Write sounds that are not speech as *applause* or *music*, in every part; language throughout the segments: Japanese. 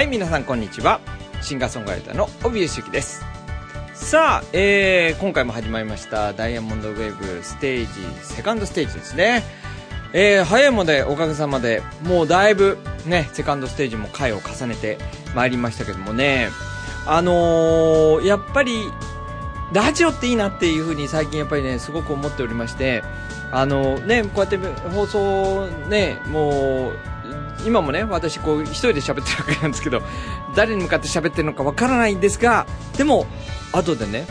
はい、皆さんこんにちは。シンガーソングライターの帯吉幸です。さあ、えー、今回も始まりました、ダイヤモンドウェーブステージ、セカンドステージですね。えー、早いもで、おかげさまで、もうだいぶ、ね、セカンドステージも回を重ねてまいりましたけどもね、あのー、やっぱり、ラジオっていいなっていうふうに最近やっぱりね、すごく思っておりまして、あのね、こうやって放送ね、もう、今もね、私こう一人で喋ってるわけなんですけど、誰に向かって喋ってるのかわからないんですが、でも、後でね、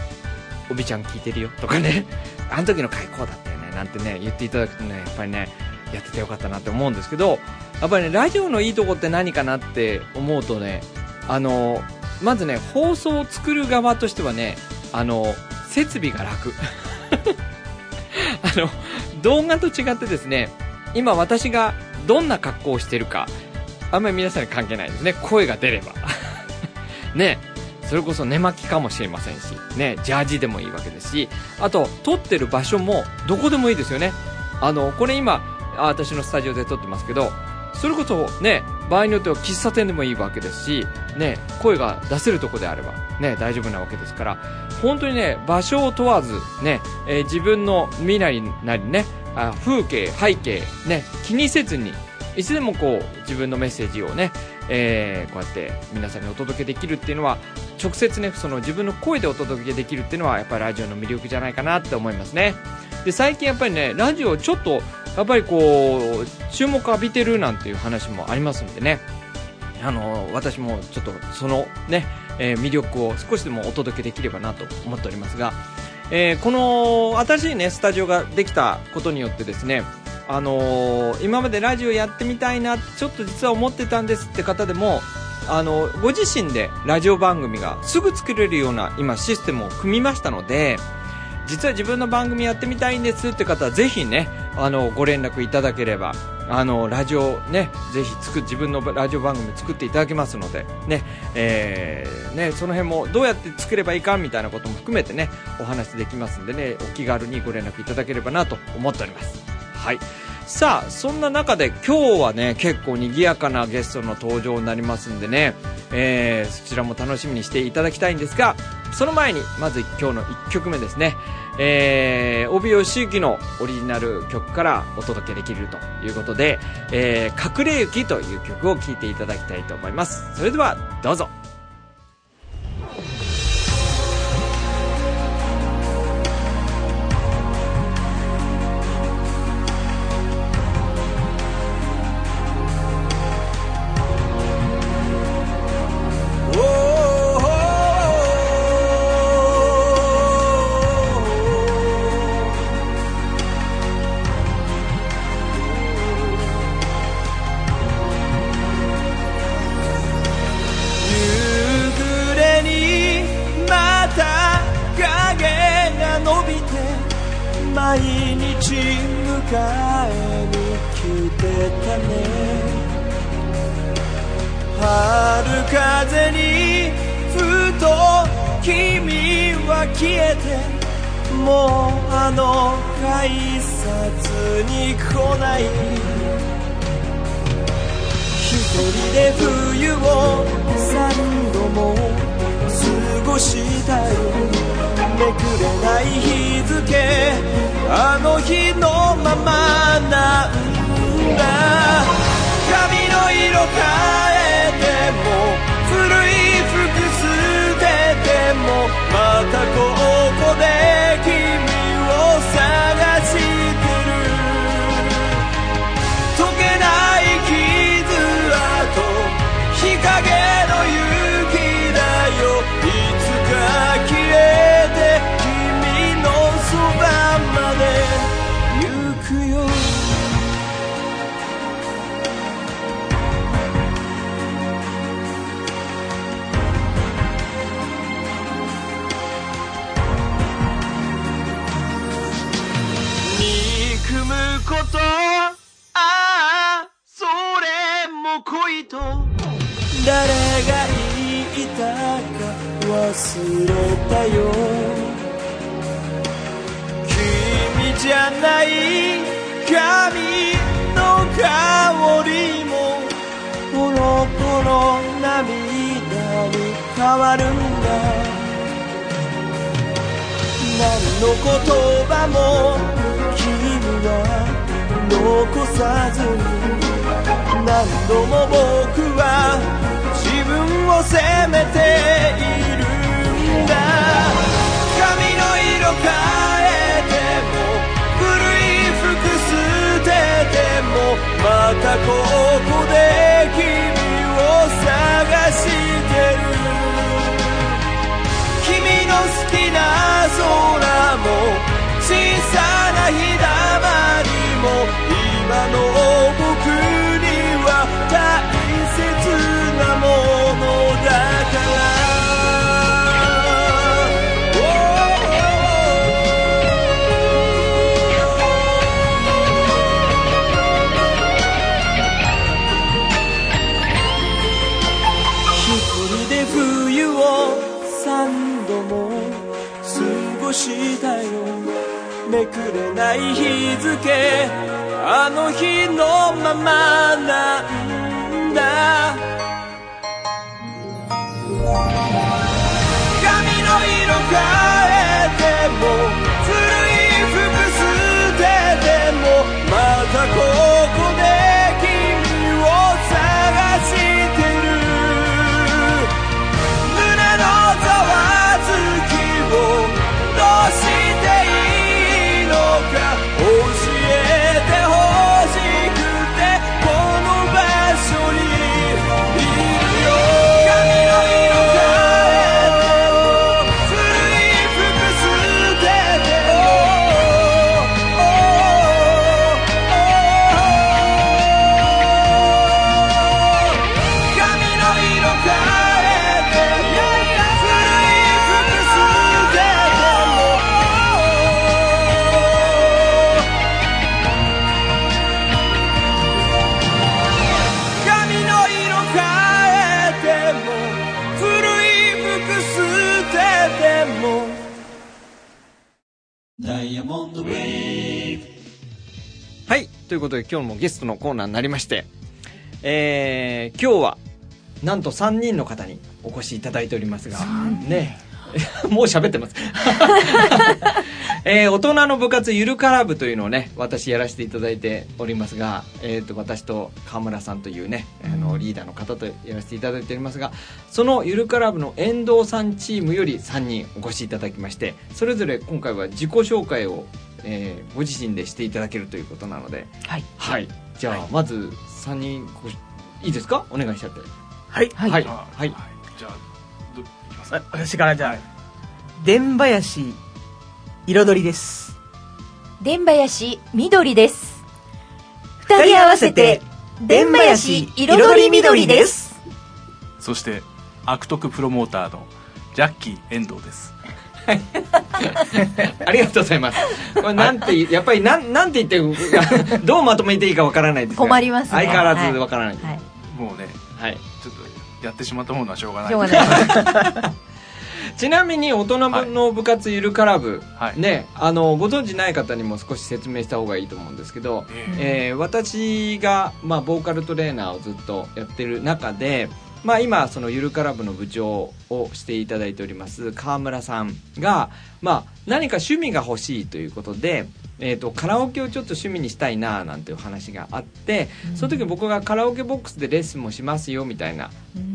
おびちゃん聞いてるよとかね、*laughs* あの時の回こうだったよね、なんてね、言っていただくとね、やっぱりね、やっててよかったなって思うんですけど、やっぱりね、ラジオのいいとこって何かなって思うとね、あの、まずね、放送を作る側としてはね、あの、設備が楽。*laughs* あの、動画と違ってですね、今私がどんな格好をしてるか、あんまり皆さんに関係ないですね。声が出れば。*laughs* ね、それこそ寝巻きかもしれませんし、ね、ジャージでもいいわけですし、あと、撮ってる場所もどこでもいいですよね。あの、これ今、あ私のスタジオで撮ってますけど、それこそね、場合によっては喫茶店でもいいわけですし、ね、声が出せるとこであれば、ね、大丈夫なわけですから、本当にね、場所を問わず、ね、えー自分の未来なりね、あ風景、背景、ね、気にせずに、いつでもこう、自分のメッセージをね、えーこうやって皆さんにお届けできるっていうのは、直接ね、その自分の声でお届けできるっていうのは、やっぱりラジオの魅力じゃないかなって思いますね。で、最近やっぱりね、ラジオちょっと、やっぱりこう、注目浴びてるなんていう話もありますんでね。あの、私もちょっとそのね、えー魅力を少しでもお届けできればなと思っておりますが、えーこの新しいね、スタジオができたことによってですね、あのー今までラジオやってみたいな、ちょっと実は思ってたんですって方でも、あの、ご自身でラジオ番組がすぐ作れるような今システムを組みましたので、実は自分の番組やってみたいんですって方はぜひね、あの、ご連絡いただければ、あの、ラジオね、ぜひ作っ、自分のラジオ番組作っていただけますので、ね、えー、ね、その辺もどうやって作ればいいかみたいなことも含めてね、お話できますんでね、お気軽にご連絡いただければなと思っております。はい。さあ、そんな中で今日はね、結構賑やかなゲストの登場になりますんでね、えー、そちらも楽しみにしていただきたいんですが、その前に、まず今日の1曲目ですね、えー、帯吉行のオリジナル曲からお届けできるということで、えー、隠れ雪という曲を聴いていただきたいと思います。それでは、どうぞ。めくれない日付あの日のままなんだ。髪の色変えても古い服捨ててもまたここで君を探誰が言いたか忘れたよ。君じゃない髪の香りもポロポロな涙に変わるんだ。何の言葉も君は残さずに。何度も僕はけあの日のままならことで今日もゲストのコーナーになりまして、えー、今日は、なんと3人の方にお越しいただいておりますが、ね。*laughs* もう喋ってます。*laughs* えー、大人の部活ゆるカラブというのをね、私やらせていただいておりますが、えっ、と、私と川村さんというね、あの、リーダーの方とやらせていただいておりますが、そのゆるカラブの遠藤さんチームより3人お越しいただきまして、それぞれ今回は自己紹介を、えーご自身でしていただけるということなので、はい。はい。じゃあ、まず、3人いいですか？お願いしちゃって。はい。はい。はい。ははいい。じゃあ、ど、いきますあ私からじゃあ、伝林、彩りです。伝林緑です。二人合わせて、伝林彩り緑です。そして、悪徳プロモーターのジャッキー遠藤です。ありがとうございます。これなんてやっぱりなん、なんて言って、どうまとめていいかわからないですが困りますね相変わらずわからないです。はい。もうね、はい。ちょっと、やってしまったものはしょうがない。しょうがない。*laughs* ちなみに、大人の部活ゆるカラブ、はいね、あの、ご存知ない方にも少し説明した方がいいと思うんですけど、ええー私が、まあ、ボーカルトレーナーをずっとやってる中で、まあ、今そのゆるカラブの部長をしていただいております川村さんが、まあ、何か趣味が欲しいということで、えー、とカラオケをちょっと趣味にしたいななんていう話があって、その時僕がカラオケボックスでレッスンもしますよみたいな、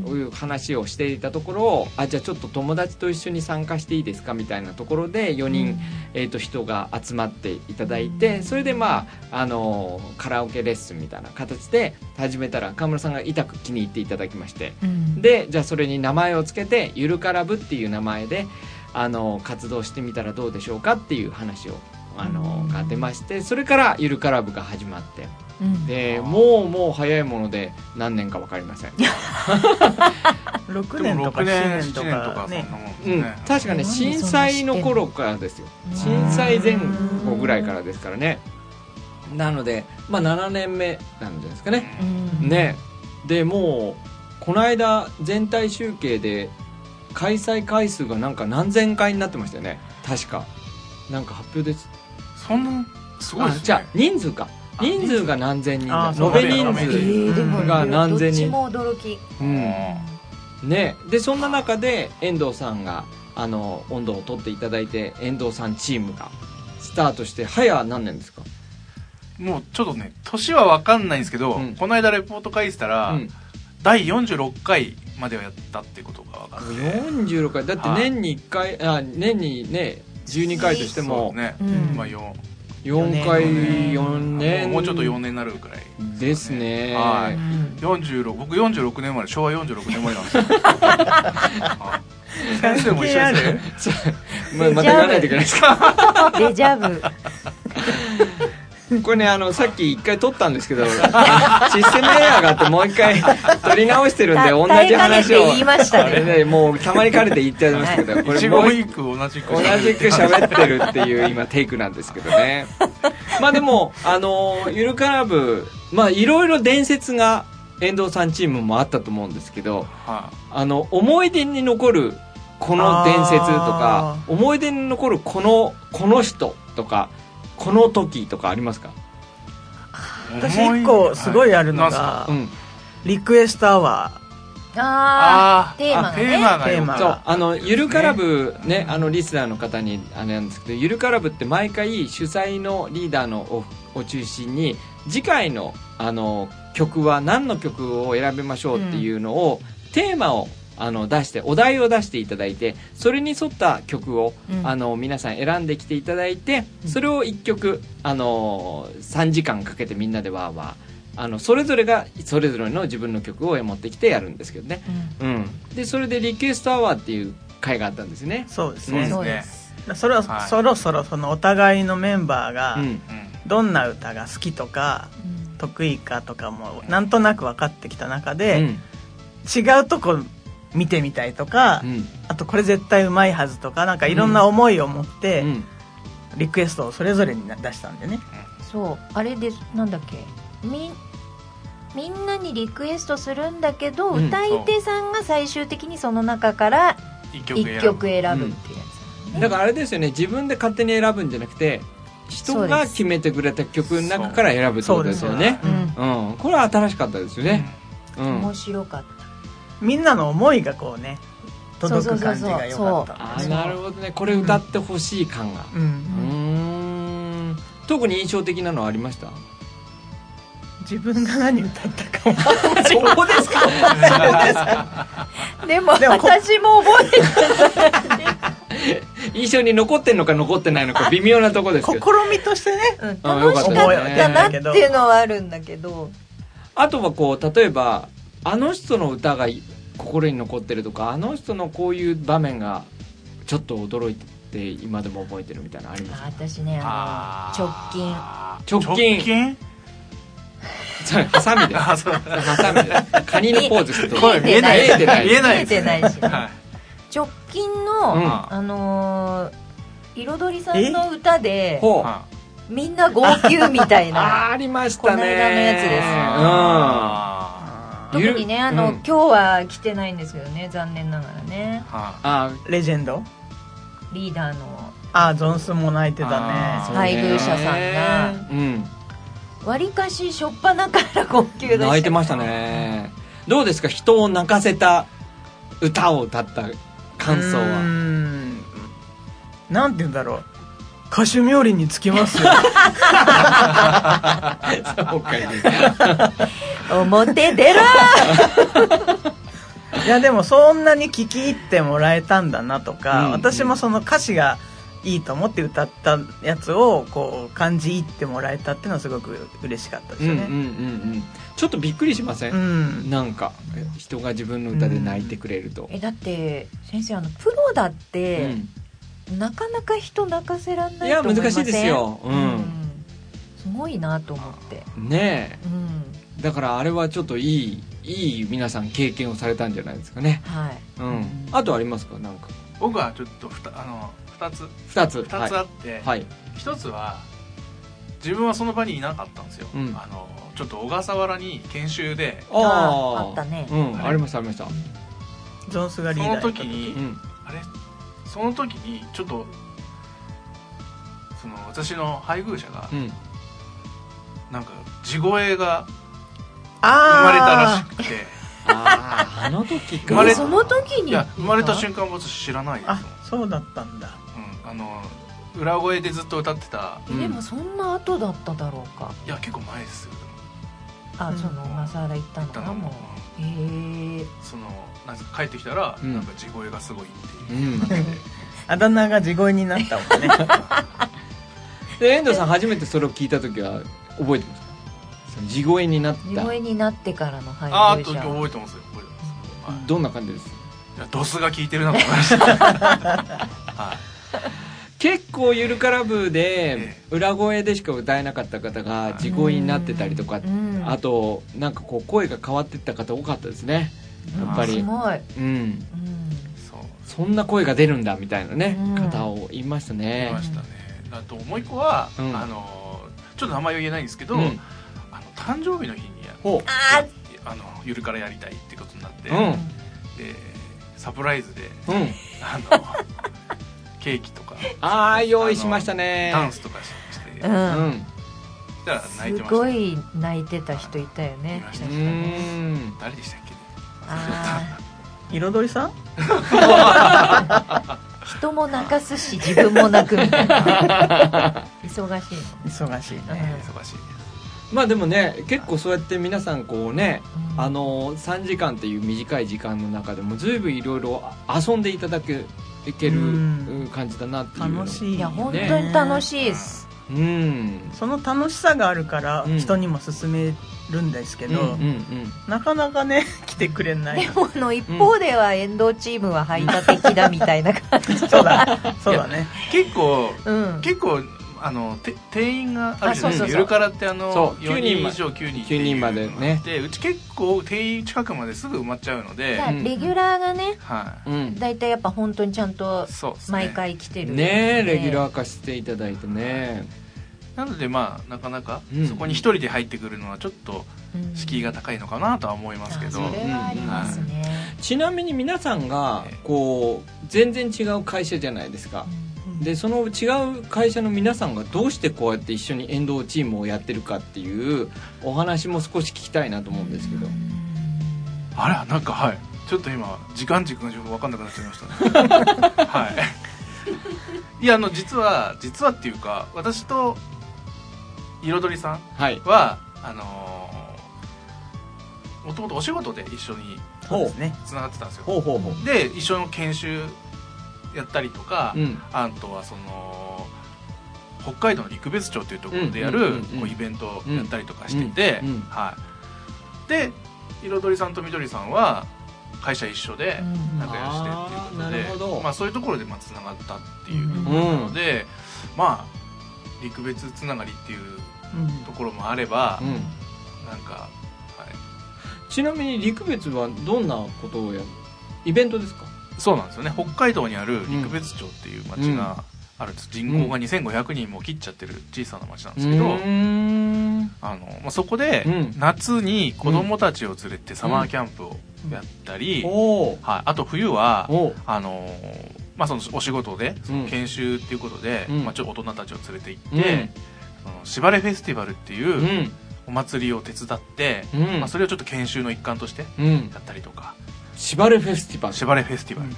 こういう話をしていたところあじゃあちょっと友達と一緒に参加していいですかみたいなところで4人、えー、と人が集まっていただいてそれでまあ、あのーカラオケレッスンみたいな形で始めたら川村さんが痛く気に入っていただきまして。うん。でじゃあそれに名前をつけて「ゆるカラブ」っていう名前で、あのー活動してみたらどうでしょうかっていう話を、あのーが出ましてそれから「ゆるカラブ」が始まって。うん。でもうもう早いもので何年か分かりません。6でも年とか6 7年、年と7年とかかねそん。なもんですうん。ね。、確かね震災の頃からですよ。震災前後ぐらいからですからね。なのでまあ7年目なんじゃないですかね。うん。ね。でもうこの間全体集計で開催回数がなんか何千回になってましたよね。確か。なんか発表ですそんな、すごいですね。あじゃあ人数か。あ人数が何千人延べ人数が何千人。どっちも驚き。うん。ね。でそんな中で遠藤さんがあの温度を取っていただいて遠藤さんチームがスタートして早何年ですか？もうちょっとね年は分かんないんですけど、うん。この間レポート書いてたら、うん。第46回まではやったってことが分かって。46回。だって年に1回あ年にね12回としてもね、うん。まあ、4 4回四4年。もうちょっと4年になるぐらいですね。はい。うん。46僕46年生まれ昭和46年生まれなんですよ。*laughs* はい。先生も一緒ですね。*laughs* ままた言わないといけないですか。デジャブこれねあのさっき1回撮ったんですけど *laughs* システムエラーがあってもう1回撮り直してるんでた同じ話を。言いましたね。あれねもうたまにかれて言っちゃいますけどこれ一もう言一句同じく同じく喋ってるっていう今テイクなんですけどね。*laughs* まあでもあのゆるカラブまあいろいろ伝説が遠藤さんチームもあったと思うんですけどはあの思い。出に残るこの伝説とか思い出に残るこのこの人とかこの時とかありますか？い私一個すごいあるのがうん。リクエストアワあーああテーマがね。テーマがテーマそうがあのゆるカラブねあのリスナーの方にあれなんですけどゆるカラブって毎回主催のリーダーのをを中心に次回のあの曲は何の曲を選びましょうっていうのを、テーマをあの出してお題を出していただいてそれに沿った曲を、うん。あの皆さん選んできていただいてそれを1曲あの3時間かけてみんなでわーわー。あのそれぞれがそれぞれの自分の曲を持ってきてやるんですけどね、うん、でそれでリクエストアワーっていう会があったんですね。ーそうですうん。ね、そうです。それを、はい。そろそろそのお互いのメンバーがうんうん。どんな歌が好きとかうん。得意かとかもなんとなく分かってきた中で、うん。違うとこ見てみたいとか、うん。あとこれ絶対うまいはずとかなんかいろんな思いを持って、うん。リクエストをそれぞれに出したんでねそう。あれでなんだっけ？みみんなにリクエストするんだけど、うん。歌い手さんが最終的にその中から一曲選ぶ。1曲選ぶっていうやつね。だからあれですよね。自分で勝手に選ぶんじゃなくて人が決めてくれた曲の中から選ぶってことですよね。そうん。これは新しかったですよね。うん。面白かったみんなの思いがこうね届く感じが良かった。なるほどね。これ歌ってほしい感が。ううん。特に印象的なのはありました？自分が何歌ったかも *laughs* *laughs* そうですか。でもでもこ私も覚えて印象に残ってんのか残ってないのか微妙なとこですけど。試みとしてね。うん。あ楽しかよかった。ねったなっていうのはあるんだけど。あとはこう例えばあの人の歌が心に残ってるとかあの人のこういう場面がちょっと驚いて今でも覚えてるみたいなのあります？あ私ねああの直近。ー直近？直近？それハサミで *laughs* ハサミでカニのポーズしてるこれ見えない。見えてない。見えない見えてないし。は直近の、うん。あのー彩りさんの歌でみんな号泣みたいな。*laughs* ありましたね。この間のやつです。あうん特にねあの、うん。今日は来てないんですけどね残念ながらね。ーはあ。レジェンド？リーダーの。ああゾンスも泣いてたね。配偶者さんが。うん。わりかししょっぱなから号泣でした。泣いてましたね。どうですか？人を泣かせた歌を歌った感想うーはん。なんて言うんだろう。歌手冥利につきますよ。*laughs* そうかい表出る。*laughs* いやでもそんなに聞き入ってもらえたんだなとか、うん私もその歌詞がいいと思って歌ったやつをこう感じ入ってもらえたっていうのはすごく嬉しかったですうんうんうんうよねん。ちょっとびっくりしません、うん。なんか人が自分の歌で泣いてくれると、えだって先生あのプロだっうて、ん。なかなか人泣かせらんないいやと思いません？難しいですよ。うん。すごいなと思って。ねうん。えだからあれはちょっといいいい皆さん経験をされたんじゃないですかね。はい。うん。あとありますか？なんか。僕はちょっとふたあの2つ。二つ。二つあって、はい、一つは自分はその場にいなかったんですよ、うん。あのちょっと小笠原に研修で。あああったね。うんありましたありました。ジョンスがリそーダーの時に、うん。あれ？その時にちょっとその私の配偶者がうん。なんか地声があ生まれたらしあくて。あああの時か。生まれその時に？いや生まれた瞬間私知らないあそうだったんだ。うん、あの裏声でずっと歌ってた。うんでもそんな後だっただろうか。いや結構前ですよあ、うんその小笠原行ったのかも。へえそのなんか帰ってきたら、うん。なんか地声がすごいってういう、ん。*laughs* あだ名が地声になったもんね。*laughs* で遠藤さん初めてそれを聞いた時は覚えてます地声になっ地た声になってからの配ああと偶者覚えてますよ。覚えてます、はい。どんな感じです？いやドスが効いてるなと思いました、*laughs* はい、結構ゆるカラブでえ裏声でしか歌えなかった方が地声になってたりとかうん。あとなんかこう声が変わってった方多かったですね。やっぱり。すごい、うん。うん、そう。そんな声が出るんだみたいなねうん。方を言いました言いねましたね。あともう一個は、うん。あのちょっと名前は言えないんですけど、うん誕生日の日にやほああのゆるからやりたいってことになって、ううん。でサプライズでうん。あの *laughs* ケーキとかああ用意しましたね。ダンスとかして、う、うん。んそしたら泣いてました。すごい泣いてた人いたよね。誰でしたっけ？ねあ彩りさん？あ *laughs* 人も泣かすし自分も泣くみたいな。*laughs* 忙しい忙しいの、ね忙しいまあでもね結構そうやって皆さんこうねうんあの3時間っていう短い時間の中でも随分いろいろ遊んでいただけいけるうん。感じだなっていうの楽しいいや本当ねに楽しいです、うん。その楽しさがあるからうん人にも勧めるんですけど、うんうんうん。なかなかね *laughs* 来てくれない。でもあの一方では遠藤チームは排他的だみたいな感じ。*laughs* そうだ。そうだね。結構うん。結構あのて定員があるじゃないですか。あそうそうそう。ゆるからってあのそう。4 9人以上9人っていう。9人までね。でうち結構定員近くまですぐ埋まっちゃうので。レギュラーがねはうん。大体やっぱ本当にちゃんと毎回来てるねえレギュラー化していただいてね。なのでまあなかなかうん。そこに一人で入ってくるのはちょっとうん。敷居が高いのかなとは思いますけど。あそれはありますね、ちなみに皆さんがこう全然違う会社じゃないですかでその違う会社の皆さんがどうしてこうやって一緒に遠藤チームをやってるかっていうお話も少し聞きたいなと思うんですけど。あれなんかはい。ちょっと今時間軸がちょっと分かんなくなっちゃいましたね。*laughs* はい。いやあの実は実はっていうか私と彩りさんはい。はあのもともとお仕事で一緒にそうですね。つながってたんですよ。ほうほうほう。で一緒の研修やったりとか、うん。あとはその北海道の陸別町というところでやるこうイベントをやったりとかしてて、うんうんはい、で彩りさんとみどりさんは会社一緒でうん仲良してっていうことあーなるほど。でまあ、そういうところでまあつながったっていうなので、まあ陸別つながりっていううんところもあれば、うん。なんか、はい、ちなみに陸別はどんなことをやる？イベントですか？そうなんですよね。北海道にある陸別町っていう町があるんです、人口が2500人も切っちゃってる小さな町なんですけど、あのまあ、そこでうん。夏に子供たちを連れてサマーキャンプをやったり、はい、あと冬はあのーまあ、そのお仕事でその研修っていうことで、うん。まあ、ちょっと大人たちを連れて行って、そのしばれフェスティバルってういうん。お祭りを手伝って、うん。まあ、それをちょっと研修の一環としてうん。やったりとかしばれフェスティバル。しばれフェスティバル、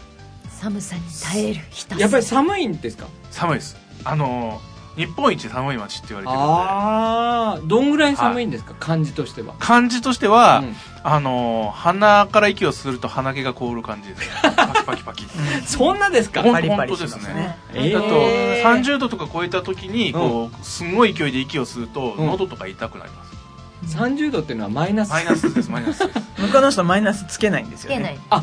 寒さに耐えるひたやっぱり寒いんですか？寒いです。あのー日本一寒い町って言われてるので。ああどんぐらい寒いんですか、感じとしては。感じとしては、うん。あのー鼻から息をすると鼻毛が凍る感じです。パキパキパキ。*laughs* そんなですか？パリパリ本当ですね。えー。だと30度とか超えた時にこうすんごい勢いで息を吸うとうん。喉とか痛くなります、30度っていうのはマイナス。マイナスですマイナス。で *laughs* す向こうの人マイナスつけないんですよね。つけない。あ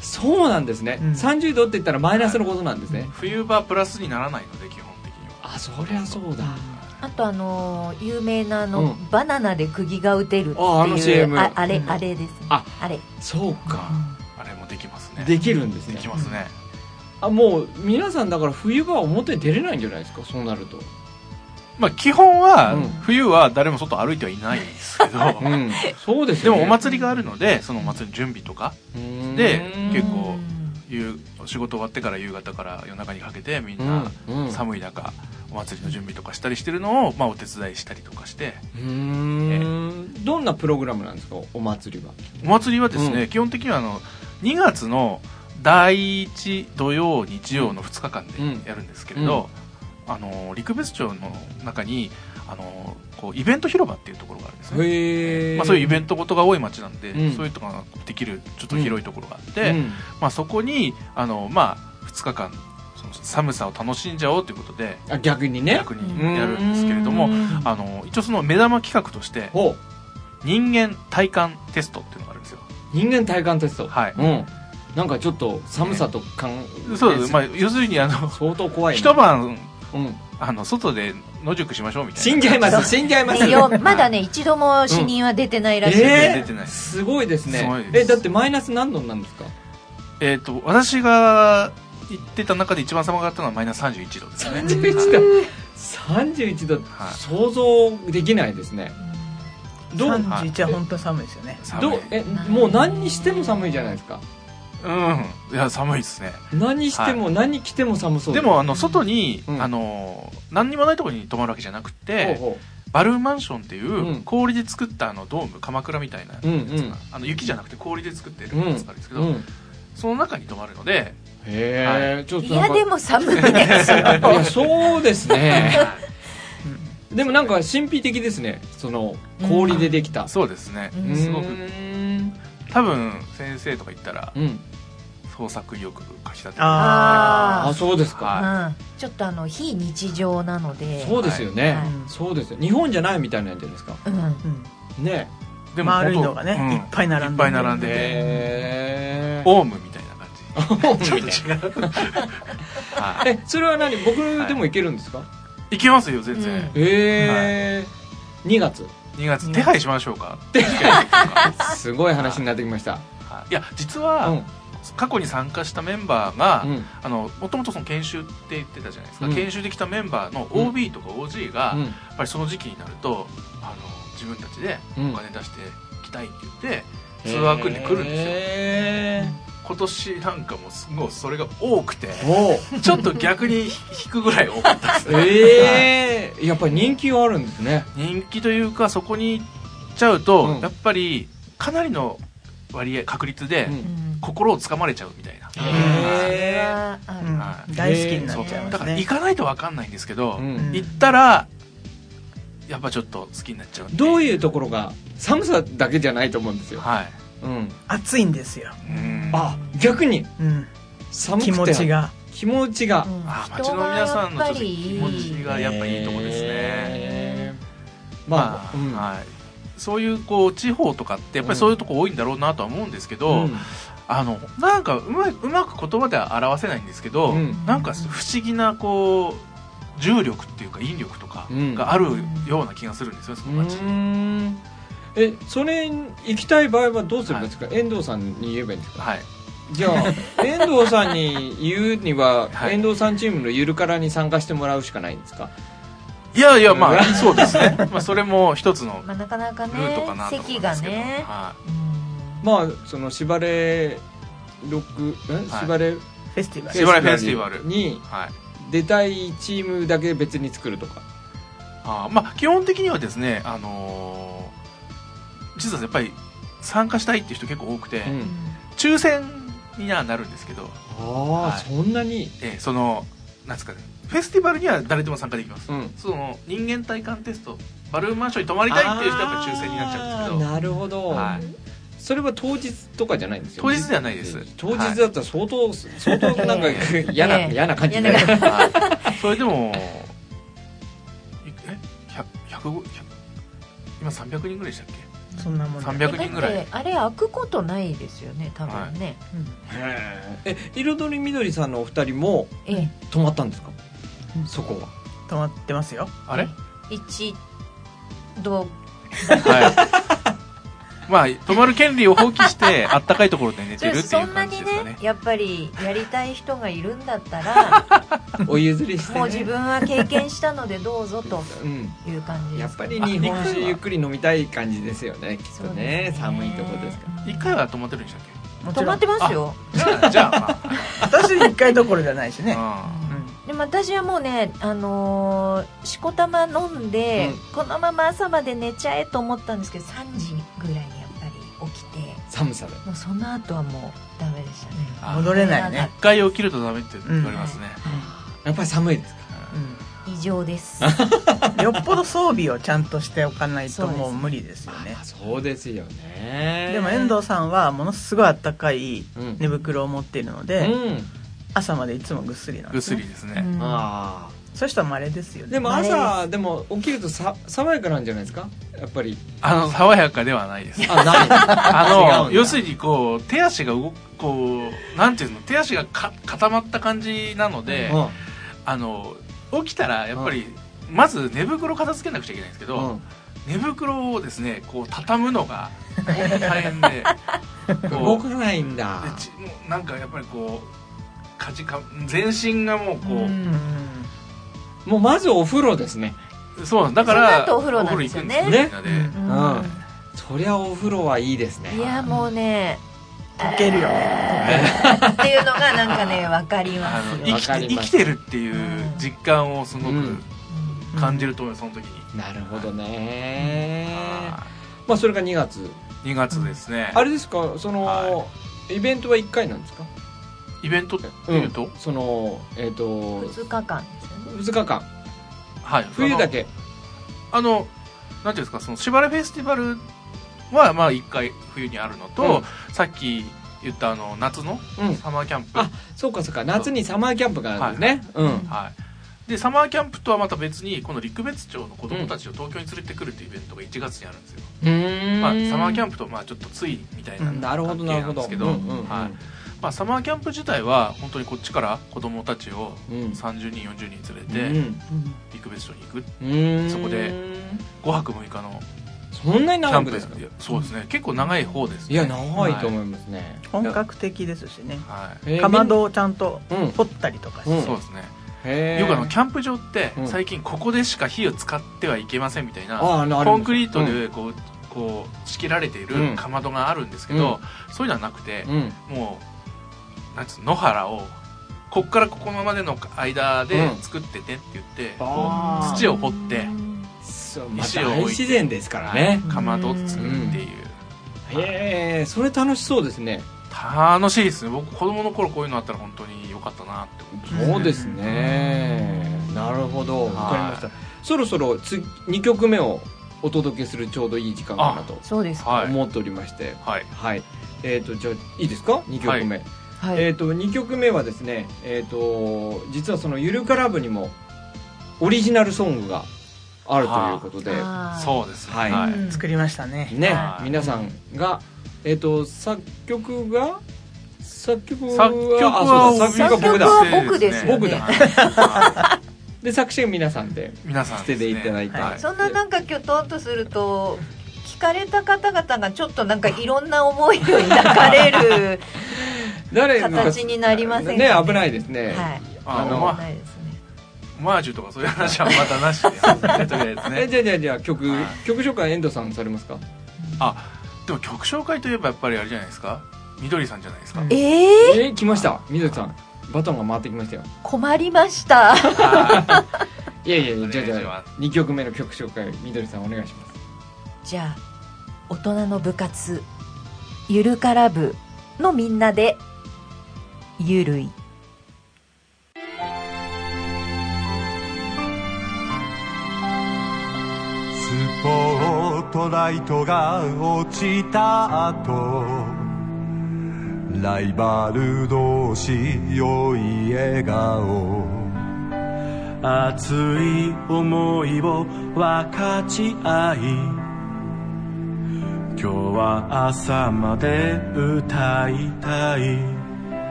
そうなんですね、うん。30度って言ったらマイナスのことなんですね、冬場プラスにならないので基本的には。あそりゃそうだ、あとあのー有名なあの、うん。バナナで釘が打てるっていうああの CM ああれうん。あれですね。ああれ。そうか、あれもできますね。できるんですね。できますね、あもう皆さんだから冬場は表に出れないんじゃないですか？そうなるとまあ基本は、うん。冬は誰も外歩いてはいないんですけど、*laughs* うん。そうですでもお祭りがあるのでそのお祭りの準備とか。で結構仕事終わってから夕方から夜中にかけてみんな寒い中お祭りの準備とかしたりしてるのを、まあ、お手伝いしたりとかして。うーん。どんなプログラムなんですか？お祭りは。お祭りはですね、うん。基本的にはあの2月の第1土曜日曜の2日間うん。でやるんですけれど、あの陸別町の中にあのこうイベント広場っていうところがあるんですね、まあ、そういうイベントごとが多い町なんで、うん。そういうとこができるちょっと広いところがあって、うん。まあ、そこにあの、まあ、2日間その寒さを楽しんじゃおうということであ逆にね。逆にやるんですけれどもうん。あの一応その目玉企画として人間体感テストっていうのがあるんですよ。人間体感テスト。はい。うん。なんかちょっと寒さとかん、そうです、まあ、要するにあの相当怖いね。一晩うんあの外で野宿しましょうみたいな。死んじゃいます。*laughs* 死んじゃいますいやまだね一度も死人は出てないらしい。です、え出てない。ー、すごいですね。すごいです。えだってマイナス何度なんですか？えっ、と私が行ってた中で一番寒かったのはマイナス31度ですね。31度。31度、はい想像できないですね。どう31は本当寒いですよね。どうえもう何にしても寒いじゃないですかうん。いや寒いですね。何にしても、何着ても寒そうでもあの外に、うん。あの何にもないところに泊まるわけじゃなくてほうほバルーンマンションっていう、うん。氷で作ったあのドーム鎌倉みたいなやつが、うん。うんあの雪じゃなくて氷で作ってるううんやつがあるんですけど、うん。その中に泊まるので、へえ、ちょっいとなんかやでも寒いですよいやそうですね。は *laughs* でもなんか神秘的ですね。その氷でできた。い、そうですね、うんすごく。多分先生とか言ったらうん創作意欲かき立てて。ああそうですか、はうん、ちょっとあの非日常なので。そうですよね、はい。そうですよ。日本じゃないみたいなんじゃないですか。うん。あ、うん、ね。で丸いのがね、うんいっぱい並んでいっぱい並んでオウムみたいな感じ。ーちょっと違う。はい。えそれは何？僕でも行けるんですか、い。けますよ全然、うん。へえ、2月。2月。手配しましょうか。*laughs* すごい話になってきました、はい。いや実うは、ん過去に参加したメンバーが、うん。あのもともとその研修って言ってたじゃないですか、うん。研修できたメンバーのうん。OB とか OG が、うん。やっぱりその時期になるとあの自分たちでうん。お金出してきたいって言って、ツアー組んでくるんですよ。へ今年なんかもうすごいそれが多くてちょっと逆に引くぐらい多かったですね *laughs* ええやっぱり人気があるんですね。人気というかそこに行っちゃうと、うん。やっぱりかなりの割合確率で、うんうん心をつかまれちゃうみたいな、大好きになっちゃいまだからすね行かないと分かんないんですけど、行ったらやっぱちょっと好きになっちゃううどういうところが寒さだけじゃないと思うんですよ、はい。うん、暑いんですよ、うん。あ逆に。うん、寒くて。気持ちが。気持ちが、うん。あ町の皆さんのちょっと気持ちがやっぱいいとこですね、へー。まあ、まあ、うん。はい、そういうこう地方とかってやっぱりそういうとこ多いんだろうなとは思うんですけど、うんあのなんかうまいうまく言葉では表せないんですけど、うん。なんか不思議なこう重力っていうか引力とかうん。があるような気がするんですよその街。うーん。えそれに行きたい場合はどうすればいいですか、遠藤さんに言えばいいんですか？はい。じゃあ *laughs* 遠藤さんに言うには、はい。遠藤さんチームのゆるからに参加してもらうしかないんですか？いやいやまあ *laughs* そうですね。まあそれも一つのまあ、なかなかルートねかなと思うん席がですけど、ね、はうんまあそのしばれロックしばれフェスティバル。しばれフェスティバル。にい、はい。出たいチームだけ別に作るとか。あーまあ基本的にはですねあのー実はやっぱり参加したいっていう人結構多くて、うん。抽選にはなるんですけど、ああ、はい。そんなに？えーそのなんですかね。フェスティバルには誰でも参加できます、うん。その人間体感テストバルーンマンションに泊まりたいっていう人はやっぱ抽選になっちゃうんですけど。なるほど、はいそれは当日とかじゃないんですよ。当日ではないです。当日だったら相当、相当なんか *laughs* 嫌な、ええ嫌な感じ。で、*laughs* はい。それでもいえ？100 100 100今300人ぐらいでしたっけ？そんなもんだ300人ぐらい。あれ開くことないですよね多分ね、え彩りみどりさんのお二人もええ。泊まったんですか、そこは。止まってますよ。あれ？一度。はいまあ泊まる権利を放棄して *laughs* あったかいところで寝てるっていうそんなに感じですかね。ねやっぱりやりたい人がいるんだったら *laughs* お譲りして、ね、もう自分は経験したのでどうぞとうん。いう感じですやっぱり日本酒ゆっくり飲みたい感じですよねきっとね。寒いとこですから。一回は泊まってるんでしたっもちろん。止まってますよ。けじゃあじゃあま私一回どころじゃないしね。あ、ででも私はもうね、あのーしこたま飲んで、うん。このまま朝まで寝ちゃえと思ったんですけど3時ぐらい寒さでもうその後はもうダメでしたね。あ戻れないね。一回起きるとダメって言われますね、やっぱり寒いですか。う異常です。ん *laughs* よっぽど装備をちゃんとしておかないともう無理ですよね。あそうですよね。でも遠藤さんはものすごいあったかいうん。寝袋を持っているのうで、ん。朝までいつもぐっすりなんぐっです、ね、すりですね、うん。あそういう人は稀ですよね。あでも朝でも起きるとさ爽やかなんじゃないですか？やっぱり。あの爽やかではないです。あない。*laughs* あの要するにこう手足が動くこうなんていうの？手足がか固まった感じなので、うん。あの起きたらやっぱり、まず寝袋片付けなくちゃいけないんですけど、うん。寝袋をですねこう畳むのが大変で *laughs* 動かないんだ。なんかやっぱりこうかじか全身がもうこう、うんもうまずお風呂ですね。そうなんだからお風呂なんですよね。お風呂行くんですよみんなで、うん。うんそりゃお風呂はいいですね。いやもうね。溶けるよね。っていうのがなんかね分かります。よ生きわかります。て生きてるっていう実感をすごくうん。感じると思いますその時に、なるほどね。はまあそれが2月。い2月ですね、あれですかその、はイベントは1回なんですか？イベントっていうと、そのえっ、と2日間ですよね。2日間。はい。冬だけ。あのなんていうんですか？そのしばれフェスティバルはまあ1回冬にあるのと、さっき言ったあの夏のうん。サマーキャンプ、あそうかそうか。夏にサマーキャンプがあるんですね、うん。はい、でサマーキャンプとはまた別にこの陸別町の子供たちを東京に連れてくるっていうイベントが1月にあるんですよ、うーん。まあ、サマーキャンプとまあちょっとついみたいなうん。なるほどなるほど関係なんですけど、うんうんうん。はいまあ、サマーキャンプ自体は本当にこっちから子供たちをうん。30人40人連うれてん。陸別町に行く。うん。そこで5泊6日のそんなにキャンプで長くですかそうですね。結構長い方です。ねいや長いと思いますね、本格的ですしね。はい、えーかまどをちゃんとうん。掘ったりとかして、うん。そうですね。よくあのキャンプ場ってうん。最近ここでしか火を使ってはいけませんみたいなああのあります。コンクリートでこうこう仕切られていうん。るかまどがあるんですけど、そういうのはなくて、うん。もうなんつ野原をこっからここまでの間でうん。作ってねって言って、あー。土を掘って石を置いて大自然ですからね。かまどを作るっていう、へえそれ楽しそうですね。楽しいですね。僕子供の頃こういうのあったら本当に良かったなって思って。ねそうですね。なるほど。わかりました。はそろそろつ2曲目をお届けするちょうどいい時間かなとそうです思っておりまして。はい。はい。えっ、とじゃあいいですか？2曲目、はい、えっ、と2曲目はですねえっ、と実はそのゆるかラブにもオリジナルソングがあるということで。そうですね。はい。作りましたね。ねはい。皆さんがえっ、と作曲が作曲は作曲あはそうだ作曲は僕だ。作曲は僕ですよね。僕だ。はい。*laughs* で作詞は皆さんで皆さん捨てていただいて、はい。そんななんかきょとんとすると聞かれた方々がちょっとなんかいろんな思いを抱かれる誰形になりませんかね。ね危ないですね、はい。あのあないですね。オマージュとかそういう話はまたなしで。とりあえずねえじゃあじゃあじゃあ曲、はい。曲紹介遠藤さんされますか？あでも曲紹介といえばやっぱりあれじゃないですか？みどりさんじゃないですか、うんえー、えー、来ました。緑さん。バトンが回ってきましたよ。困りました。*laughs* いやいやいやじゃあじゃあお願いしま2曲目の曲紹介緑さんお願いします。じゃあ大人の部活ゆるから部のみんなでゆるい。スポットライトが落ちた後ライバル同士良い笑顔。熱い思いを分かち合い今日は朝まで歌いたい。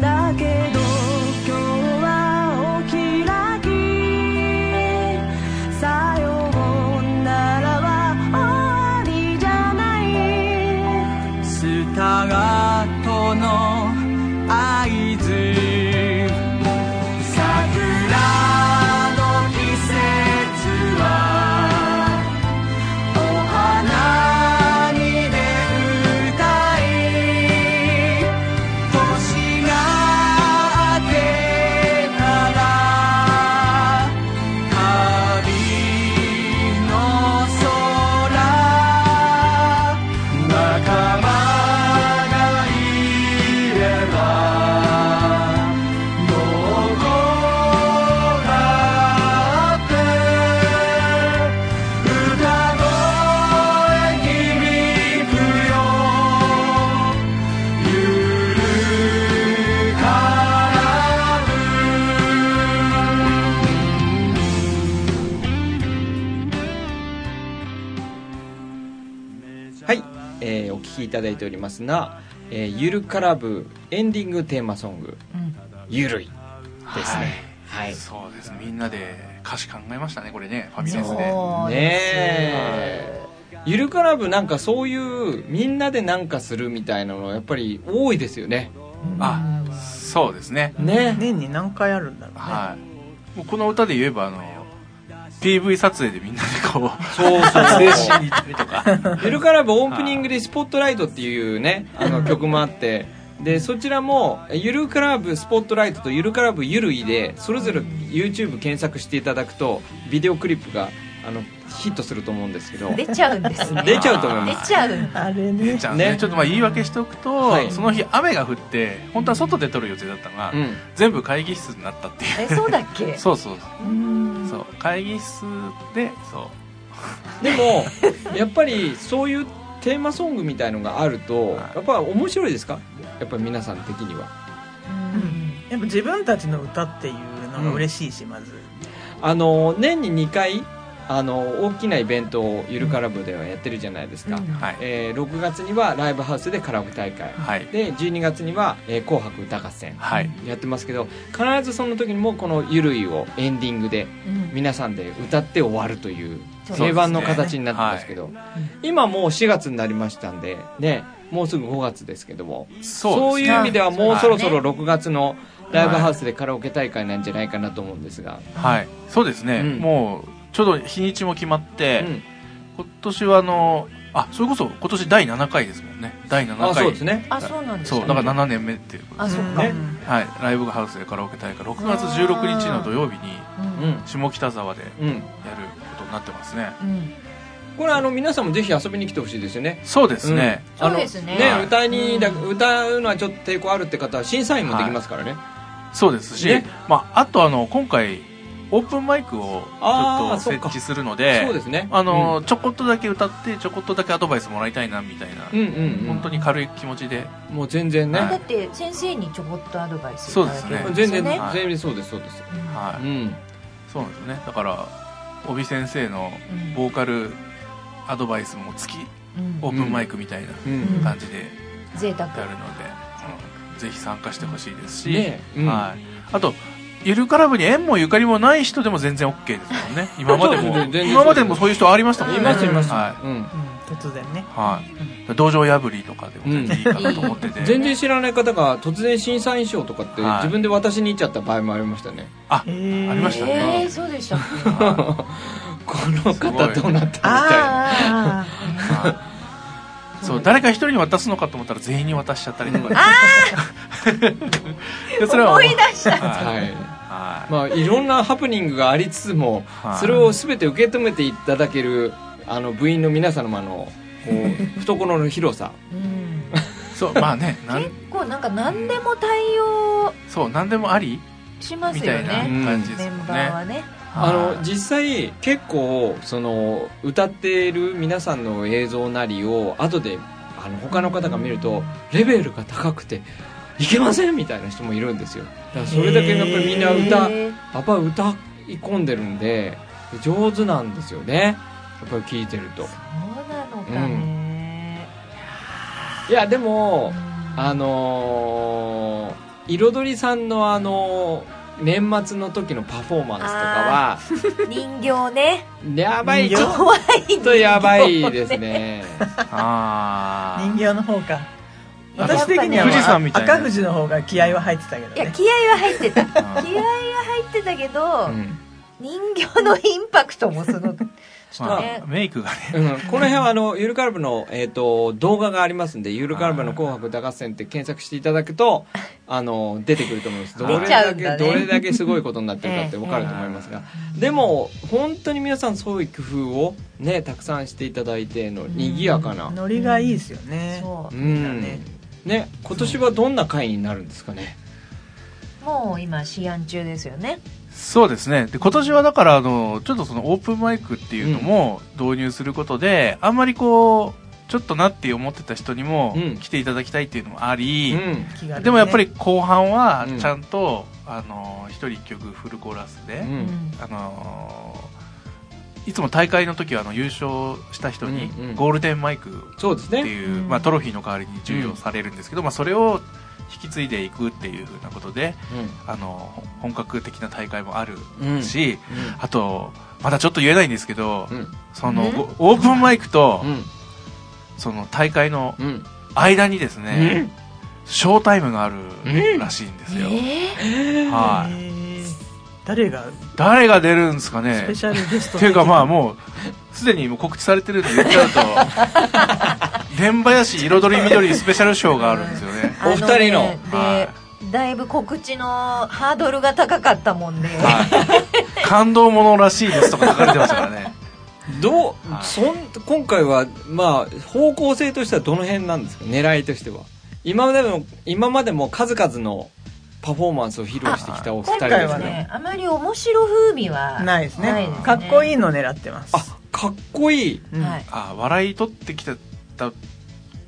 だけどいただいておりますが、えーゆるカラブエンディングテーマソングうん「ゆるい」ですね。はい、そうです。みんなで歌詞考えましたねこれね。ファミレスで。そうね。えゆるカラブなんかそういうみんなでなんかするみたいなのやっぱり多いですよね。あそうですね。ね。年に何回あるんだろうね、はい。もうこの歌で言えばあの PV 撮影でみんなでこうそうそう。撮影しに行ったりとか。ゆるカラブオープニングで「スポットライト」っていうねあの曲もあってでそちらも「ゆるカラブスポットライト」と「ゆるカラブゆるい」でそれぞれ YouTube 検索していただくとビデオクリップがあのヒットすると思うんですけど。出ちゃうんですね。出ちゃうと思い出ます。ちゃうあれね。ねね。ちょっとまあ言い訳しておくと、はい。その日雨が降って本当は外で撮る予定だったのが、うん。全部会議室になったっていう。えそうだっけ？*laughs* そうそう。うんそう。会議室でそう。でもやっぱりそういうテーマソングみたいのがあるとやっぱ面白いですか？やっぱり皆さん的には。うん。やっぱ自分たちの歌っていうのが嬉しいし、まず。あの年に2回あの大きなイベントをゆるカラブではやってるじゃないですか、うん。はい、えー6月にはライブハウスでカラオケ大会。はい。で12月には、えー紅白歌合戦」はい。やってますけど必ずその時にもこの「ゆるい」をエンディングでうん。皆さんで歌って終わるという定番の形になってますけど、今もう4月になりましたんでねもうすぐ5月ですけどもそういう意味ではもうそろそろ6月のライブハウスでカラオケ大会なんじゃないかなと思うんですが、はい。そうですね、うん。もうちょうど日にちも決まって、うん。今年はあのあそれこそ今年第7回ですもんね。第7回。あそうですね。あそうなんですそうだから7年目っていうことで。あそっか。ね。はい、ライブハウスでカラオケ大会。6月16日の土曜日にうん。うん。下北沢でやうん。ることになってますね。うん。これあの皆さんもぜひ遊びに来てほしいですよね。そうですね、あのそうですね。歌い。にだうん歌うのはちょっと抵抗あるって方は審査員もできますからね、そうですし、ね。まあ、あとあの今回オープンマイクをちょっと設置するのでそうですね。あの、ちょこっとだけ歌ってちょこっとだけアドバイスもらいたいなみたいな、うんうんうん、本当に軽い気持ちで。もう全然ね、はい。だって先生にちょこっとアドバイスいただけるん全然、ですよねはい全然そうですそうです。うん。はい、うん。そうなんですよね。だから帯先生のうんボーカルアドバイスも付きうん。オープンマイクみたいなうん。感じで贅沢。やるので、うん。ぜひ参加してほしいですし、はい、あとゆるカラブに縁もゆかりもない人でも全然 OK ですもんね。*laughs* 今までも。今までもそういう人ありましたもんね。いますいます、はうん。うん。突然ね。い、はい、道場破りとかでも全然いいかなと思ってて、全然知らない方が突然審査員賞とかってはい。自分で渡しに行っちゃった場合もありましたね、あへー。ありましたね。えーそうでした。*laughs* この方どうなったみたいな。あいはいそう誰か一人に渡すのかと思ったら全員に渡しちゃったりとか、*laughs* でそれは思い出した。はい。はい。はまあいろんなハプニングがありつつもはい。それを全て受け止めていただけるあの部員の皆様のこう *laughs* 懐の広さ。うん。いそうまあね結構なんか何でも対応そう何でもありしますみたいなよね感じですもんメンバーはねねあのはい実際結構その歌っている皆さんの映像なりを後であの他の方が見るとレベルが高くていけませんみたいな人もいるんですよ。だからそれだけやっぱりみんな歌へー。やっぱ歌い込んでるんで上手なんですよね。やっぱり聞いてると。そうなのかね。いやでもうん。あのー彩りさんのあの年末の時のパフォーマンスとかは *laughs* 人形ね。やばい。ちょっとやばいですね。あー。人形の方か。私的には富士山みたいな。赤富士の方が気合は入ってたけどね。いや気合は入ってた。*laughs* うん気合は入ってたけど、うん。人形のインパクトもすごくまあメイクがね。うん、この辺はあのゆるカルブの、えー、と動画がありますんで「ゆるカルブの紅白歌合戦」って検索していただくとあの出てくると思います。どれだけ、ね。どれだけすごいことになってるかって *laughs* 分かると思いますが、でも本当に皆さんそういう工夫をねたくさんしていただいての賑やかな。ノリがいいですよね。そう。うん。ね。ね今年はどんな回になるんですかね。もう今試案中ですよねそうですね。で今年はだからあのちょっとそのオープンマイクっていうのも導入することで、あんまりこうちょっとなって思ってた人にもうん。来ていただきたいっていうのもあり、うん。でもやっぱり後半はうん。ちゃんと、あの一人一曲フルコーラスで、うん。あのいつも大会の時はあの優勝した人にうんうん。ゴールデンマイクってそうですね。いう、まあ、トロフィーの代わりに授与されるんですけど、まあ、それを引き継いでいくっていうふうなことであのほ本格的な大会もあるうん。し、あとまだちょっと言えないんですけど、うん。そのごオープンマイクと、うん。その大会のうん。間にですうね、ん。ショータイムがあるらしいんですよ、えはい、誰が？誰が出るんですかスねペシャルゲストっていうかまあもうすでにもう告知されてるんで言っちゃうと *laughs* 伝林彩り緑スペシャルショーがあるんですよね。お二人の。はだいぶ告知のハードルが高かったもんで、はい。感動ものらしいですとか書かれてましたからね。どう、はい。そん今回はまあ方向性としてはどの辺なんですか？狙いとしては。今までも今までも数々のパフォーマンスを披露してきたお二人今ですね回はねね、あまり面白風味はないですね。ないですね。かっこいいの狙ってます。あかっこいいうん。はい、あ笑い取ってきてた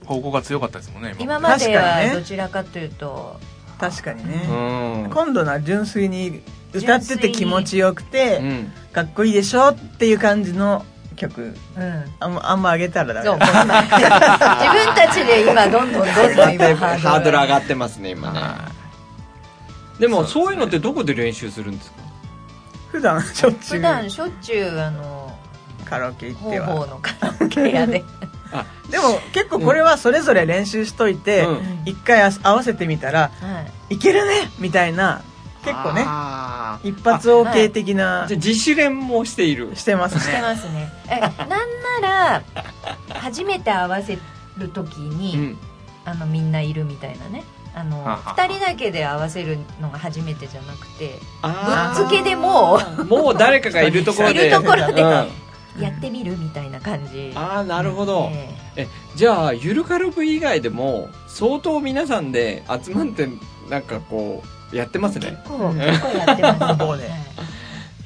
方向が強かったですもんね今まではどちらかというと、確かにうねん。今度のは純粋に歌ってて気持ちよくてうんかっこいいでしょっていう感じの曲。うん、あんまあんま上げたらダメそうだこんな。*laughs* 自分たちで今どんどんどんどん今ハードル上がってますね今ね。はでもそういうのってどこで練習するんですか？普段しょっちゅ普う段しょっちゅうあのカラオケ行っては。のカラオケ屋で。あでも結構これはそれぞれ練習しといてうん。一回あ合わせてみたらはい。いけるねみたいな結構ね一発 OK 的なじゃあ自主練もしている。してますしてねますね。えなんなら初めて合わせる時に、うん。あのみんないるみたいなね。あのはは2人だけで合わせるのが初めてじゃなくてぶっつけでももう誰かがいるところで。いるところでうんやってみるみたいな感じ。ああなるほど、ええ。じゃあゆるカルブ以外でも相当皆さんで集まってなんかこうやってますね。え結構結構やってます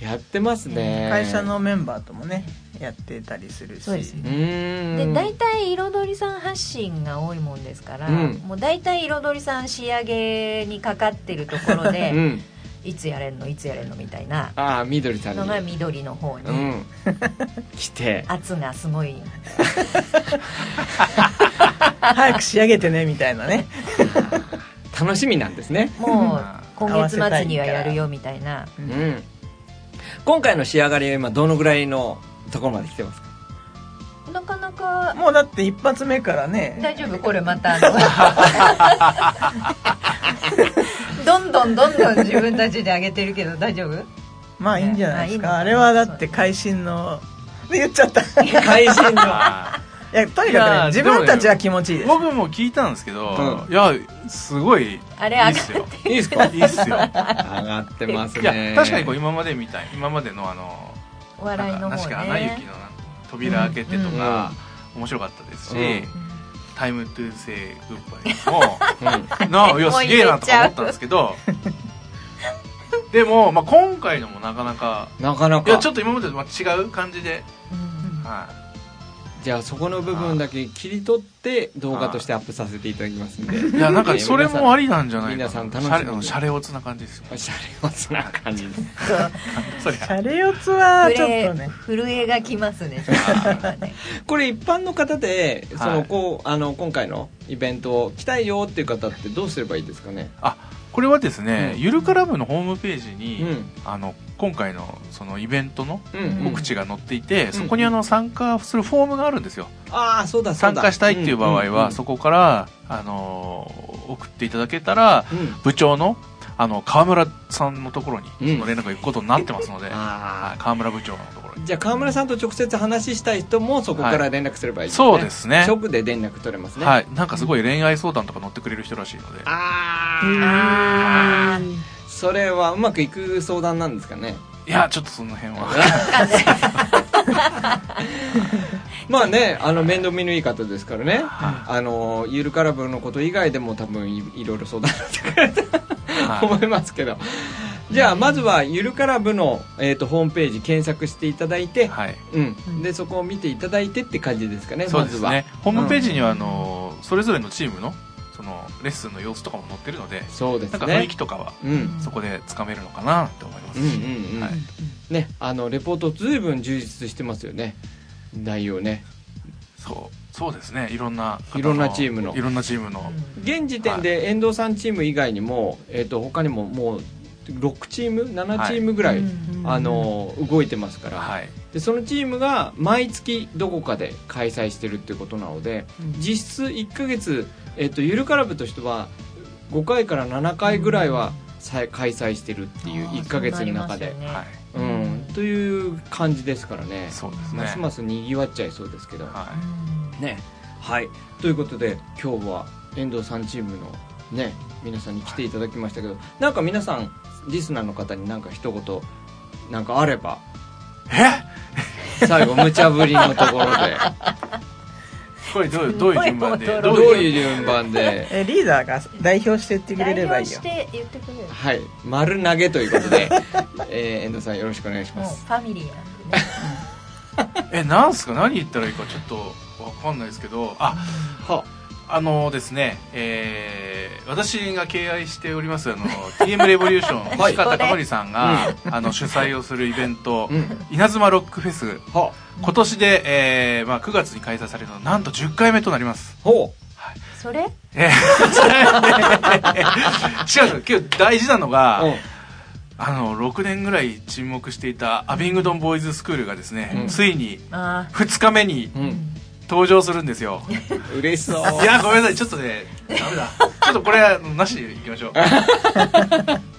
*laughs* やってますね。会社のメンバーともねやってたりするし。そうですうーん。で大体彩りさん発信が多いもんですから、うん。もう大体彩りさん仕上げにかかってるところで、うんいつやれんの？いつやれんの？みたいな。ああみどりさんにのが緑の方に、うん。来て。圧がすごい。*laughs* 早く仕上げてねみたいなね。楽しみなんですね。もう今月末にはやるよみたいな。うん。今回の仕上がりは今どのぐらいのところまで来てますか？なかなかもうだって一発目からね。大丈夫？これまたあの *laughs* どんどんどんどん自分たちで上げてるけど大丈夫？まあいいんじゃないですか。あいいのかな。あれはだって会心ので *laughs* 言っちゃった。い会心の。*laughs* あやとにかくね自分たちは気持ちいいです。僕も聞いたんですけど、ういやすごいいあれいっすよ。いいですかいいっすよ。上がってますいやね確かにこう今までみたい今までのあのお笑いの方なんか確かアナ雪ねのなん扉開けてとか、面白かったですし、うんタイムトゥーセイグッバイもうん *laughs* ないやすげえなとか思ったんですけど。*laughs* でも、まあ、今回のもなかなかなかないかやちょっと今までと違う感じで、うんはじゃあそこの部分だけ切り取って動画としてアップさせていただきますんで。い、いやなんかそれもありなんじゃないか皆さんな楽しみに。シャレシャレオツな感じですよ。シャレオツな感じ。*laughs* ですシャレオツはちょっとね。震えがきますね。ね *laughs* これ一般の方でその、はい。こうあの今回のイベントを来たいよっていう方ってどうすればいいですかね？あこれはですね、うん。ゆるかラブのホームページうに、ん。あの今回のそのイベントのうん告知が載っていて、んそこにあの参加するフォームがあるんですよ、ああそうだそうだ。参加したいっていう場合は、うんうんうん。そこから、あのー送っていただけたらうん。部長のあの川村さんのところにうん。その連絡が行くことになってますので、あはい、川村部長のところに。じゃあ川村さんと直接話したい人もそこから連絡すればいい、そうですね。直で連絡取れますね。はい。なんかすごい恋愛相談とか乗ってくれる人らしいので。ああそれはうまくいく相談なんですかね？いやちょっとその辺は。*laughs* まあねあの面倒見のいい方ですからね。あのゆるカラブのこと以外でも多分いいろいろ相談してくれるとはい。思いますけど。じゃあまずはゆるカラブの、えー、とホームページ検索していただいて、はい。うん、でそこを見ていただいてって感じですかねそうですね。まずは。ホームページにはあのそれぞれのチームのそのレッスンの様子とかも載ってるのでそうですね。なんか雰囲気とかはうん。そこでつかめるのかなって思います。うんうんうん、はい。ねあのレポート随分充実してますよね。内容ね。そうそうですね。いろんな方いろんなチームの。いろんなチームの、現時点で遠藤さんチーム以外にも、えー、と他にももう6チーム？7チームぐらい、うんあの動いてますから、はい。でそのチームが毎月どこかで開催してるっていうことなので、実質1ヶ月、えっとゆるカラブとしては5回から7回ぐらいはさ開催してるっていう1ヶ月の中で、はいうん、という感じですからね。そうですね。ますますにぎわっちゃいそうですけど、はね。はい。ということで今日は遠藤さんチームのね皆さんに来ていただきましたけど、なんか皆さんリスナーの方になんか一言なんかあればいえ？最後無茶ぶりのところで *laughs* これどういうどういう順番でどういう順番で？*laughs* えリーダーが代表して言ってくれればいいよ。代表して言ってくれる。はい。丸投げということで、*laughs* えー、遠藤さんよろしくお願いします。ファミリーなん。でねえなんすか？何言ったらいいかちょっとわかんないですけど。あは。あのですね、えー、私が敬愛しておりますあの TM レボリューションはい石川貴則さん。が、あの *laughs* 主催をするイベント、うん。稲妻ロックフェスは今年で、えーまあ、9月に開催されるのはなんと10回目となります。ほそれ？えー *laughs* 違う今日大事なのが、う、うん、あの6年ぐらい沈黙していたアビングドンボーイズスクールがですね、うん。ついにあ2日目にうん、登場するんですよ。嬉しそう。いやごめんなさい。ちょっとねダメだ。ちょっとこれはなしでいきましょう *laughs*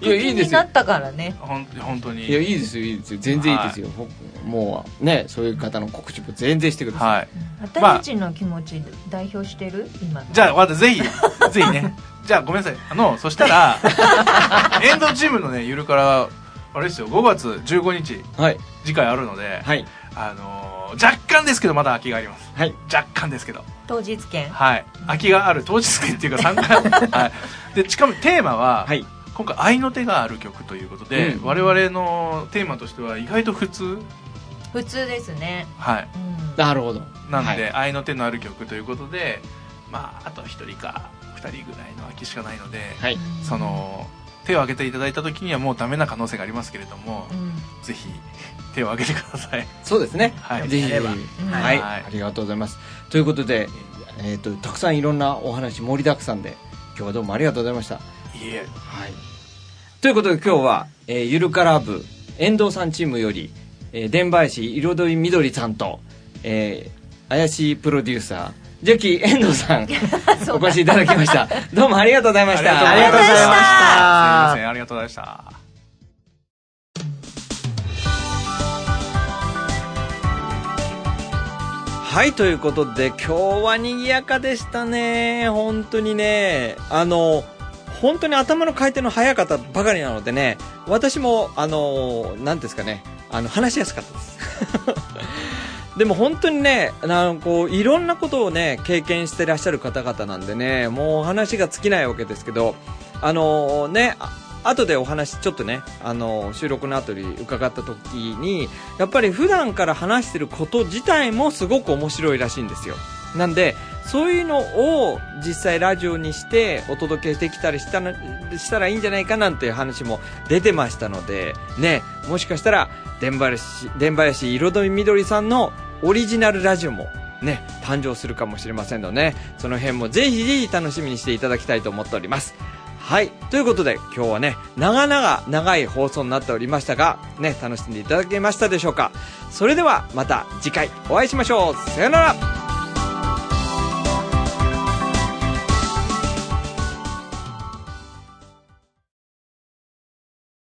いやいいですなったからね。本当に。いやいいですよいいですよ。全然いいですよ、僕もうねそういう方の告知も全然してください、はい。私たちの気持ち代表してる？今の。じゃあまたぜひぜひね。*laughs* じゃあごめんなさい。あのそしたら *laughs* エンドチームのねゆるからあれですよ。5月15日。はい。次回あるので、はい。あのー若干ですけどまだ空きがあります。はい。若干ですけど。当日券。はい。空きがある当日券っていうか参加。*laughs* はい。でしかもテーマは、はい今回愛の手がある曲ということで、うん。我々のテーマとしては意外と普通。普通ですね。はい。うん。なるほど。なので、はい。愛の手のある曲ということでまああと1人か2人ぐらいの空きしかないので、はい。その手を挙げていただいた時にはもうダメな可能性がありますけれども、うん。ぜひ手を挙げてください。そうですね、はい。ぜひ。はい、はい。ありがとうございます。ということで、えー、とたくさんいろんなお話盛りだくさんで今日はどうもありがとうございましたいえはい。ということで今日は、えーゆるから部、遠藤さんチームより、えー、伝林彩りみどりさんと、えー、怪しいプロデューサー、ジャッキー遠藤さん、*laughs* お越しいただきました。どうもありがとうございました。ありがとうございましたありがとうございましたすいませんありがとうございましたはい、ということで、今日は賑やかでしたね。本当にね、あの、本当に頭の回転の速かったばかりなのでね、私も、あの、なんですかね、あの、話しやすかったです。*laughs* でも本当にね、なんこう、いろんなことをね、経験してらっしゃる方々なんでね、もう話が尽きないわけですけど、あのね、後でお話ちょっとね、あの収録の後に伺った時に、やっぱり普段から話してること自体もすごく面白いらしいんですよ。なんで、そういうのを実際ラジオにしてお届けできたりしたなしたらいいんじゃないかなんていう話も出てましたので、ね、もしかしたら、伝林、伝林彩りみどりさんのオリジナルラジオもね、誕生するかもしれませんのでね、その辺もぜひぜひ楽しみにしていただきたいと思っております。はい。ということで、今日はね、長々長い放送になっておりましたが、ね、楽しんでいただけましたでしょうかそれでは、また次回お会いしましょう。さよなら